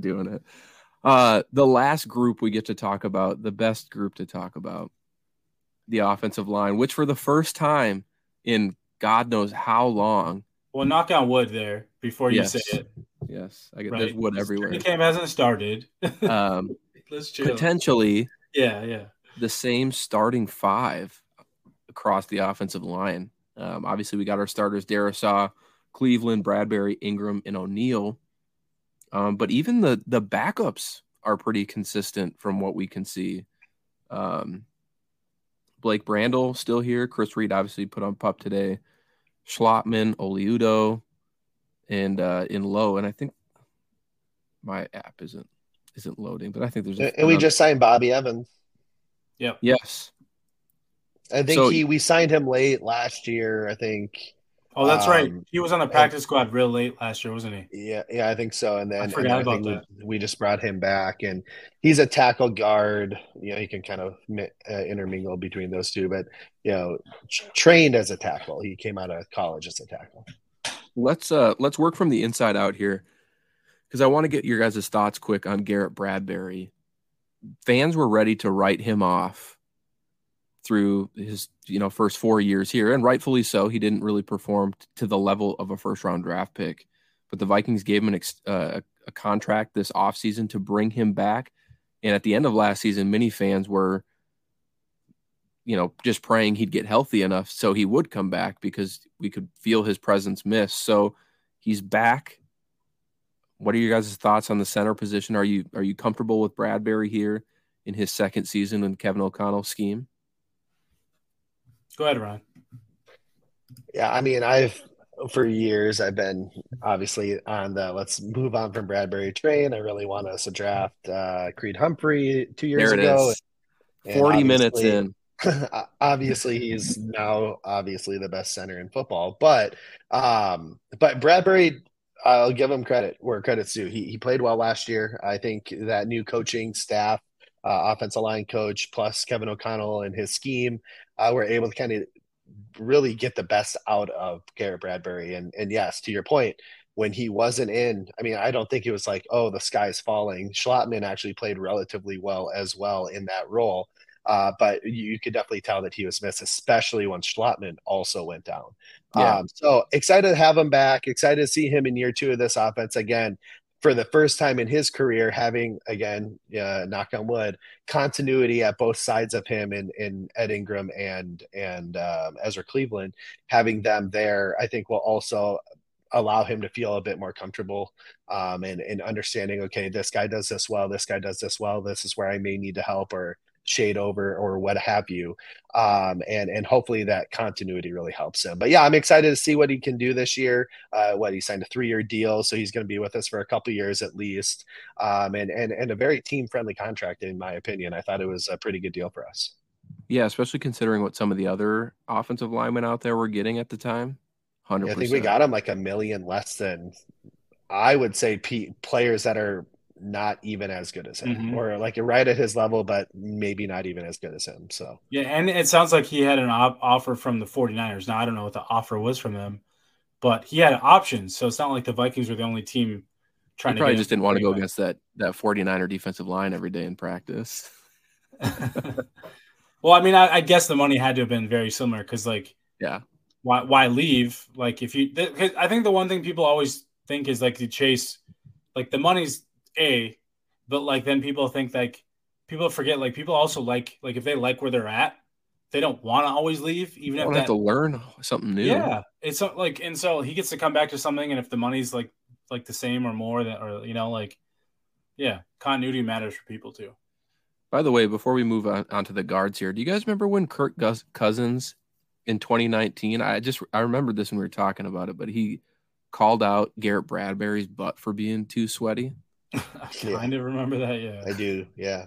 doing it. Uh, the last group we get to talk about, the best group to talk about, the offensive line, which for the first time in God knows how long. Well, knock on wood there before you Yes. say it. Yes, I get Right. there's wood This everywhere. training camp hasn't started. Um, Let's chill. potentially Yeah, yeah. the same starting five across the offensive line. Um, obviously, we got our starters: Darrisaw, Cleveland, Bradbury, Ingram, and O'Neill. Um, but even the the backups are pretty consistent from what we can see. Um, Blake Brandel still here. Chris Reed obviously put on pup today. Schlottmann, Oliudo, and uh, in low. And I think my app isn't isn't loading, but I think there's. A, And we just signed Bobby Evans. Yep. yes. I think So- he we signed him late last year. I think. Oh, that's right. Um, He was on the practice squad real late last year, wasn't he? Yeah, yeah, I think so. And then I forgot then about think we, we just brought him back, and he's a tackle guard. You know, he can kind of uh, intermingle between those two, but you know, t- trained as a tackle. He came out of college as a tackle. let's uh let's work from the inside out here because I want to get your guys' thoughts quick on Garrett Bradbury. Fans were ready to write him off through his you know first four years here, and rightfully so. He didn't really perform to the level of a first round draft pick, but the Vikings gave him an ex- uh, a contract this offseason to bring him back. And at the end of last season, many fans were, you know, just praying he'd get healthy enough so he would come back because we could feel his presence miss. So he's back. What are your guys' thoughts on the center position? Are you are you comfortable with Bradbury here in his second season in Kevin O'Connell's scheme? Go ahead, Ron. Yeah, I mean, I've for years I've been obviously on the let's move on from Bradbury train. I really want us to draft uh, Creed Humphrey two years There it ago. is. 40 minutes in. obviously he's now obviously the best center in football but um but bradbury i'll give him credit where credit's due he, he played well last year i think that new coaching staff uh, offensive line coach plus kevin o'connell and his scheme uh, were able to kind of really get the best out of garrett bradbury and and yes to your point when he wasn't in i mean i don't think it was like oh the sky's falling Schlottmann actually played relatively well as well in that role uh, but you, could definitely tell that he was missed, especially when Schlottmann also went down. Yeah. Um, so excited to have him back. Excited to see him in year two of this offense again for the first time in his career, having again, uh, knock on wood, continuity at both sides of him in, in Ed Ingram and and um, Ezra Cleveland. Having them there, I think will also allow him to feel a bit more comfortable um, and, and understanding, okay, this guy does this well, this guy does this well, this is where I may need to help or shade over or what have you. Um, and, and hopefully that continuity really helps him. But yeah, I'm excited to see what he can do this year. Uh, what he signed a three year deal, so he's going to be with us for a couple years at least. Um, and, and, and a very team friendly contract, in my opinion. I thought it was a pretty good deal for us. Yeah, especially considering what some of the other offensive linemen out there were getting at the time. Hundred Yeah, I percent. think we got him like a million less than I would say P- players that are not even as good as him, Mhm. or like right at his level, but maybe not even as good as him. So Yeah, and it sounds like he had an op- offer from the 49ers. Now, I don't know what the offer was from them, but he had options. So it's not like the Vikings were the only team trying He to probably get just didn't want to go against that that 49er defensive line every day in practice. well, I mean, I, I guess the money had to have been very similar because, like, Yeah. why why leave? Like, if you, th- 'cause I think the one thing people always think is like to chase, like, the money's a, but like then people think like people forget like people also like like if they like where they're at, they don't want to always leave, even if don't have to learn something new. Yeah, it's like, and so he gets to come back to something, and if the money's like like the same or more, that or you know, like, yeah, continuity matters for people too. By the way, before we move on to the guards here, do you guys remember when Kirk Cousins in 2019? I just I remember this when we were talking about it, but he called out Garrett Bradbury's butt for being too sweaty. I Yeah. kind of remember that. Yeah, I do. Yeah.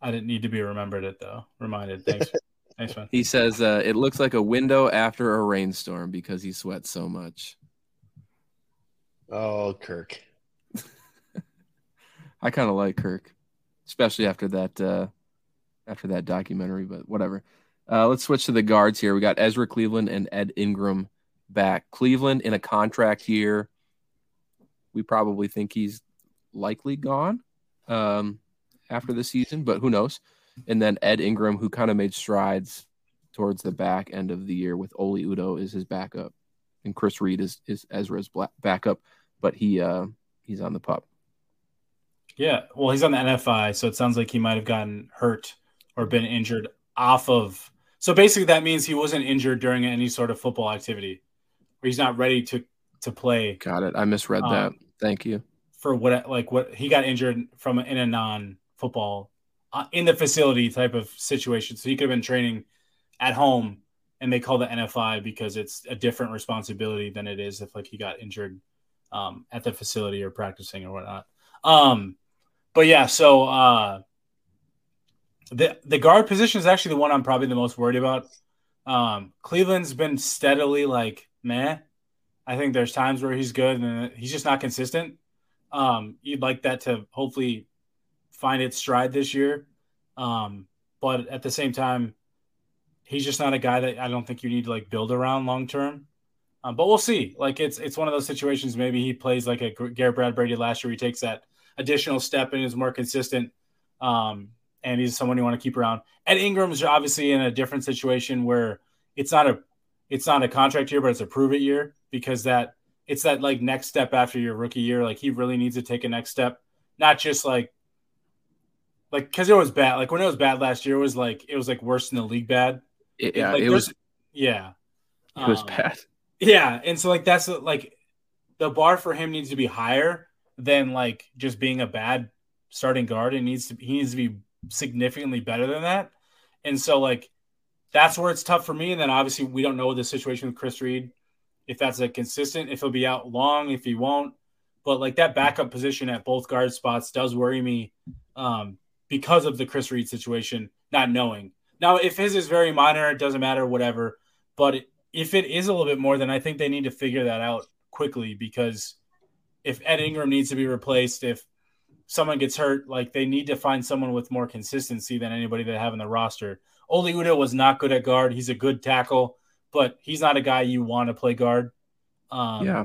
I didn't need to be remembered it though. Reminded. Thanks. Thanks, man. He says uh, it looks like a window after a rainstorm because he sweats so much. Oh, Kirk. I kind of like Kirk, especially after that uh, after that documentary. But whatever. Uh, let's switch to the guards here. We got Ezra Cleveland and Ed Ingram back. Cleveland in a contract year. we probably think he's likely gone um, after the season, but who knows? And then Ed Ingram, who kind of made strides towards the back end of the year with Oli Udoh is his backup, and Chris Reed is is Ezra's backup, but he uh, he's on the pup. Yeah, well, he's on the NFI, so it sounds like he might have gotten hurt or been injured off of. So basically, that means he wasn't injured during any sort of football activity, or he's not ready to to play. Got it. I misread um, that. Thank you for what like what he got injured from in a non football uh, in the facility type of situation. So he could have been training at home, and they call the NFI because it's a different responsibility than it is if like he got injured um, at the facility or practicing or whatnot. Um, but yeah, so uh, the the guard position is actually the one I'm probably the most worried about. Um, Cleveland's been steadily like meh. I think there's times where he's good and he's just not consistent. Um, you'd like that to hopefully find its stride this year. Um, but at the same time, he's just not a guy that I don't think you need to like build around long term. Um, but we'll see. Like it's it's one of those situations. Maybe he plays like a Garrett Bradbury last year. He takes that additional step and is more consistent. Um, and he's someone you want to keep around. Ed Ingram's obviously in a different situation where it's not a it's not a contract year, but it's a prove it year because that it's that like next step after your rookie year. Like he really needs to take a next step, not just like like because it was bad. Like when it was bad last year, it was like it was like worse than the league bad. It, yeah, like, it was. Yeah, it was um, bad. Yeah, and so like that's like the bar for him needs to be higher than like just being a bad starting guard. It needs to he needs to be significantly better than that. And so like that's where it's tough for me. And then obviously we don't know the situation with Chris Reed, if that's a consistent, if he'll be out long, if he won't. But like that backup position at both guard spots does worry me um, because of the Chris Reed situation, not knowing. Now, if his is very minor, it doesn't matter, whatever. But if it is a little bit more, then I think they need to figure that out quickly because if Ed Ingram needs to be replaced, if someone gets hurt, like they need to find someone with more consistency than anybody they have in the roster. Oli Udoh was not good at guard. He's a good tackle, but he's not a guy you want to play guard. Um, yeah.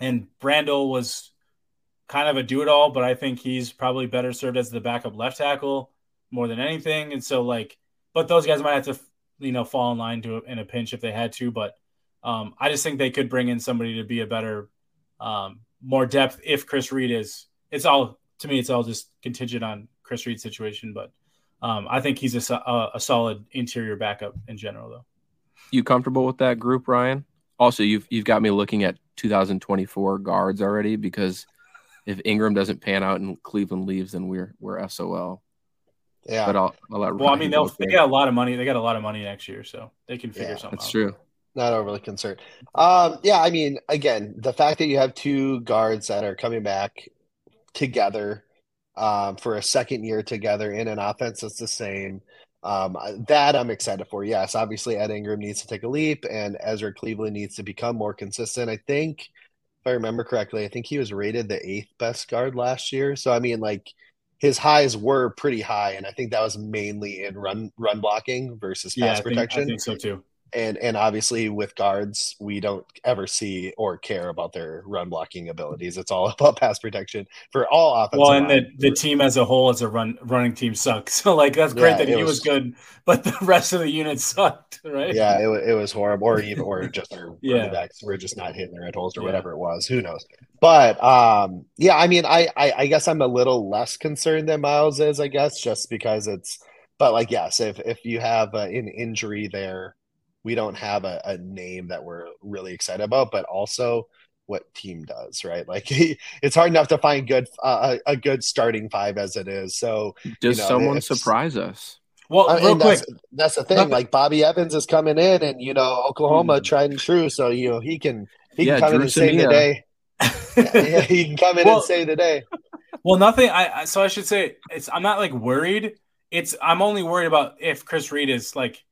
And Brandel was kind of a do it all, but I think he's probably better served as the backup left tackle more than anything. And so, like, but those guys might have to, you know, fall in line to in a pinch if they had to. But um, I just think they could bring in somebody to be a better, um, more depth if Chris Reed is. It's all to me, it's all just contingent on Chris Reed's situation. But um, I think he's a, a, a, solid interior backup in general, though. You comfortable with that group, Ryan? Also, you've you've got me looking at 2024 guards already because if Ingram doesn't pan out and Cleveland leaves, then we're we're SOL. Yeah, but I'll, I'll let. Well, Ryan I mean, they'll they got a lot of money. They got a lot of money next year, so they can figure yeah, something. That's out. true. Not overly concerned. Um, yeah, I mean, again, the fact that you have two guards that are coming back together um, for a second year together in an offense that's the same. Um, that I'm excited for. Yes, obviously Ed Ingram needs to take a leap, and Ezra Cleveland needs to become more consistent. I think, if I remember correctly, I think he was rated the eighth best guard last year. So I mean, like his highs were pretty high, and I think that was mainly in run run blocking versus pass yeah, I think, protection. I think so too and and obviously with guards we don't ever see or care about their run blocking abilities. It's all about pass protection for all offensive well and the, the team as a whole as a run running team sucks so like that's great yeah, that he was, was, good but the rest of the unit sucked right? Yeah it, it was horrible. Or even or just our yeah. running backs were just not hitting their head holes or yeah. whatever it was. Who knows? But um yeah i mean I, I i guess i'm a little less concerned than Myles is i guess just because it's but like yes if if you have uh, an injury there we don't have a, a name that we're really excited about, but also what team does, right? Like it's hard enough to find good uh, a, a good starting five as it is. So does you know, someone surprise us? Well, uh, real quick, that's, that's, the thing. Like Bobby Evans is coming in, and you know Oklahoma hmm. tried and true, so you know he can he yeah, can come Drew in and save the day. yeah, he can come in well, and save the day. Well, nothing. I so I should say it's. I'm not like worried. It's. I'm only worried about if Chris Reed is like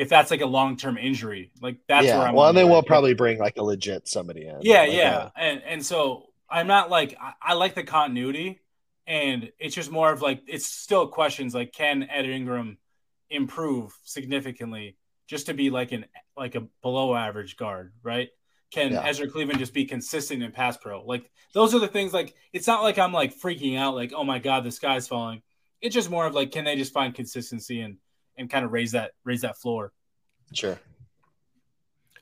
if that's like a long term injury. Like that's yeah. where I'm. Well, and then we'll probably bring like a legit somebody in. Yeah, like yeah, a... and and so I'm not like I, I, like the continuity, and it's just more of like it's still questions like can Ed Ingram improve significantly just to be like an like a below average guard, right? can Yeah. Ezra Cleveland just be consistent in pass pro? Like those are the things. Like it's not like I'm like freaking out. Like oh my god, the sky's falling. It's just more of like can they just find consistency and and kind of raise that raise that floor. Sure.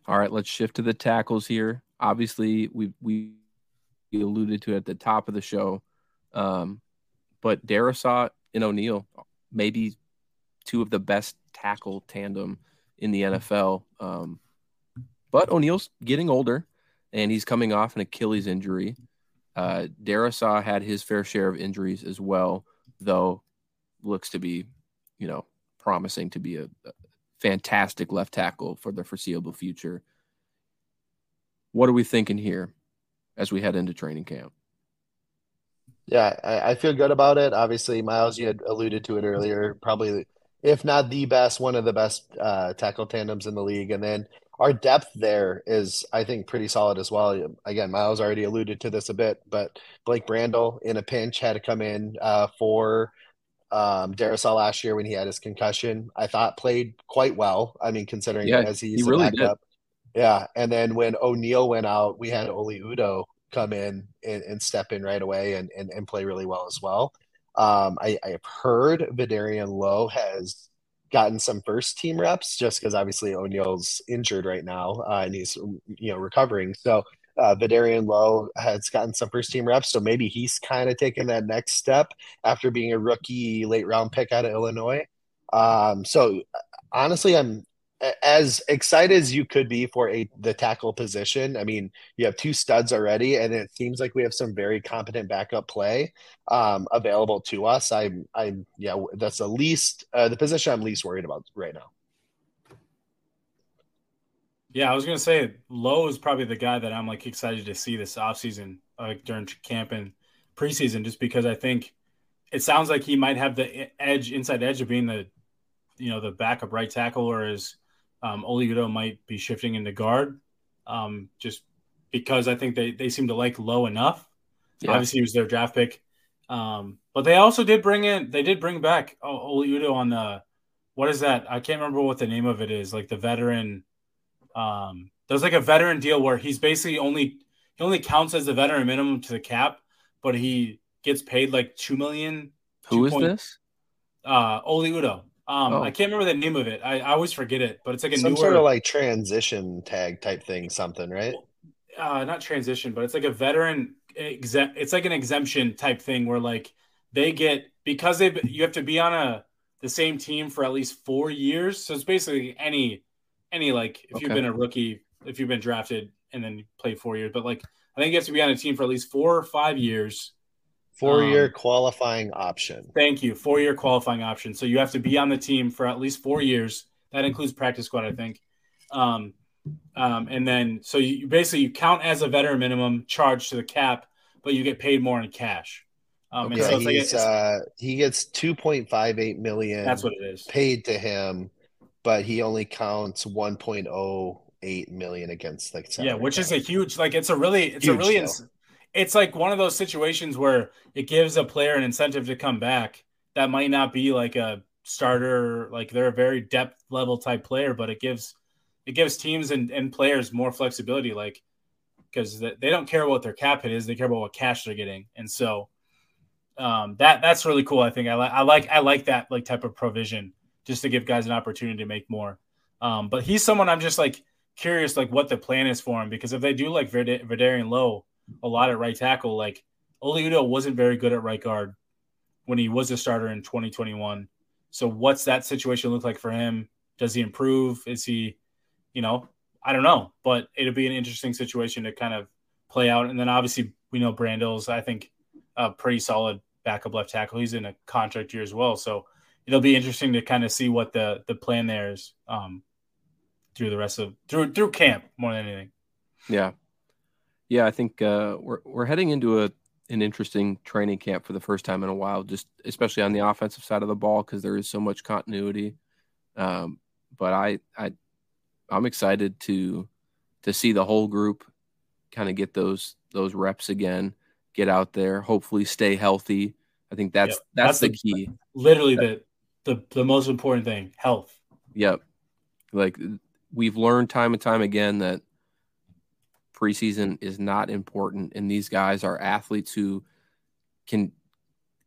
All right, let's shift to the tackles here. Obviously, we we alluded to it at the top of the show, um, but Darrisaw and O'Neill, maybe two of the best tackle tandem in the NFL. Um, but O'Neill's getting older, and he's coming off an Achilles injury. Uh, Darrisaw had his fair share of injuries as well, though looks to be, you know, promising to be a, a fantastic left tackle for the foreseeable future. What are we thinking here as we head into training camp? Yeah, I, I feel good about it. Obviously, Myles, you had alluded to it earlier. Probably, if not the best, one of the best uh, tackle tandems in the league. And then our depth there is, I think, pretty solid as well. Again, Myles already alluded to this a bit, but Blake Brandel in a pinch had to come in uh, for um, Darrisaw last year when he had his concussion. I thought played quite well. I mean, considering Yeah, as he's he a really did. backup. Yeah, and then when O'Neill went out, we had Oli Udoh come in and, and step in right away and, and, and play really well as well. Um, I, I have heard Vederian Lowe has gotten some first team reps just because obviously O'Neill's injured right now uh, and he's you know recovering. So uh, Vederian Lowe has gotten some first team reps, so maybe he's kind of taken that next step after being a rookie late round pick out of Illinois. Um, so honestly, I'm as excited as you could be for a the tackle position. I mean, you have two studs already, and it seems like we have some very competent backup play um, available to us. I'm, I'm, yeah, that's the least uh, the position I'm least worried about right now. Yeah, I was gonna say Lowe is probably the guy that I'm like excited to see this offseason, like during camp and preseason, just because I think it sounds like he might have the edge, inside edge of being the, you know, the backup right tackle, whereas um, Oli Udoh might be shifting into guard, um, just because I think they they seem to like Lowe enough. Yeah. Obviously, he was their draft pick, um, but they also did bring in they did bring back O- Oli Udoh on the what is that? I can't remember what the name of it is, like the veteran um, there's like a veteran deal where he's basically only he only counts as a veteran minimum to the cap, but he gets paid like two million. Who is point- this? Uh, Oli Udoh. Um, Oh. I can't remember the name of it. I, I always forget it, but it's like a Some newer, sort of like transition tag type thing, something, right? uh, not transition, but it's like a veteran exempt. It's like an exemption type thing where like they get because they you have to be on a the same team for at least four years. So it's basically any any like if you've been a rookie, if you've been drafted and then play four years, but like I think you have to be on a team for at least four or five years. Four year Um, qualifying option. Thank you, four year qualifying option. So you have to be on the team for at least four years. That includes practice squad, I think. Um, um, and then so you you basically you count as a veteran minimum charge to the cap, but you get paid more in cash. Um, and Yeah, so like uh, he gets two point five eight million. that's what it is. paid to him, but he only counts one point oh eight million against like Yeah, which is a huge like it's a really it's a really ins- it's like one of those situations where it gives a player an incentive to come back that might not be like a starter like they're a very depth level type player but it gives it gives teams and, and players more flexibility like because they they don't care what their cap hit is they care about what cash they're getting. And so um that that's really cool i think. I like i like i like that like type of provision just to give guys an opportunity to make more um but he's someone i'm just like curious like what the plan is for him because if they do like Verd- Verdarian Lowe a lot at right tackle, like Oli Udoh wasn't very good at right guard when he was a starter in 2021. So what's that situation look like for him? Does he improve? Is he, you know, I don't know, but it'll be an interesting situation to kind of play out. And then obviously we know Brandel's, I think, a pretty solid backup left tackle. He's in a contract year as well, so it'll be interesting to kind of see what the the plan there is um, through the rest of through through camp more than anything. Yeah. Yeah, I think uh, we're we're heading into a an interesting training camp for the first time in a while, just especially on the offensive side of the ball because there is so much continuity. Um, but I I I'm excited to to see the whole group kind of get those those reps again, get out there, hopefully stay healthy. I think that's Yep. that's, That's the the- key. Literally the the the most important thing, health. Yep. Like we've learned time and time again that preseason is not important, and these guys are athletes who can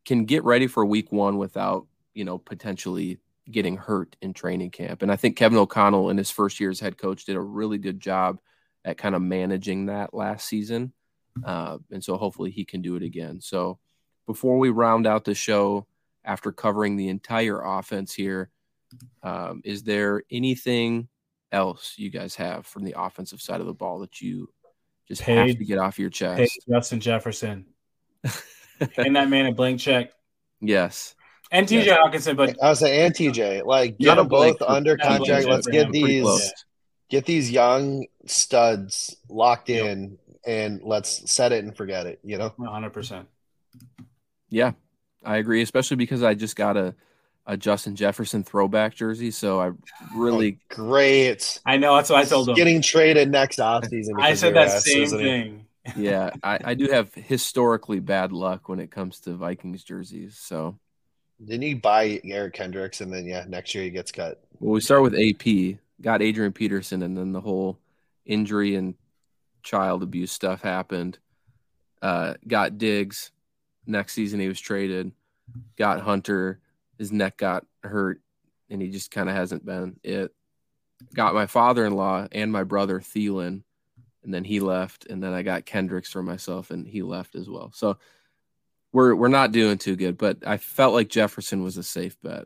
can get ready for week one without you know potentially getting hurt in training camp. And I think Kevin O'Connell in his first year as head coach did a really good job at kind of managing that last season. Uh, and so hopefully he can do it again. So before we round out the show, after covering the entire offense here, um, is there anything else you guys have from the offensive side of the ball that you just have to get off your chest? Justin Jefferson. and that man a blank check. Yes. And TJ yes. Hockenson, but I was saying and TJ, like get them both under contract. Let's get these get these young studs locked in and let's set it and forget it, you know? 100%. Yeah, I agree, especially because I just got a, a Justin Jefferson throwback jersey. So I really oh, great. I know that's what I told him. Getting traded next offseason. I said that ass, same thing. yeah, I, I do have historically bad luck when it comes to Vikings jerseys. So didn't you buy Eric Kendricks and then yeah, next year he gets cut? Well, we start with AP, got Adrian Peterson, and then the whole injury and child abuse stuff happened. Uh, got Diggs. Next season he was traded. Got Hunter. His neck got hurt, and he just kind of hasn't been it. Got my father in law and my brother Thielen, and then he left. And then I got Kendricks for myself, and he left as well. So we're we're not doing too good, but I felt like Jefferson was a safe bet.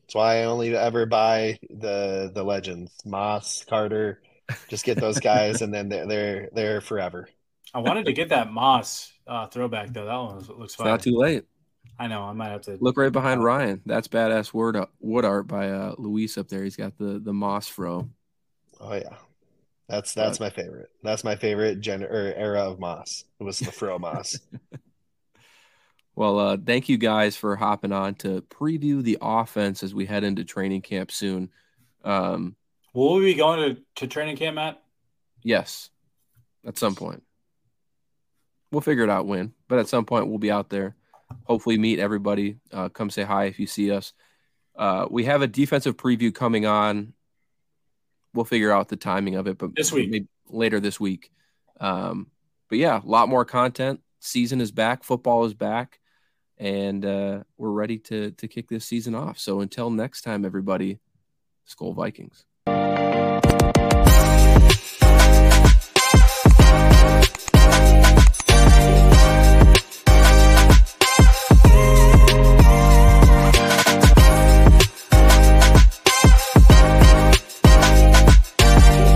That's why I only ever buy the the legends, Moss, Carter. Just get those guys, and then they're they're, they're forever. I wanted to get that Moss uh, throwback though. That one looks fun. Not too late. I know. I might have to look right behind Ryan. That's badass word wood art by uh, Luis up there. He's got the the Moss fro. Oh yeah, that's that's but, my favorite. That's my favorite gen or era of Moss. It was the fro Moss. Well, uh, thank you guys for hopping on to preview the offense as we head into training camp soon. Um, Will we be going to, to training camp, Matt? Yes, at some point. We'll figure it out when, but at some point we'll be out there. Hopefully, meet everybody. Uh, come say hi if you see us. Uh, we have a defensive preview coming on. We'll figure out the timing of it, but this week, later this week. Um, but yeah, a lot more content. Season is back. Football is back and uh, we're ready to to kick this season off. So until next time, everybody, Skol Vikings.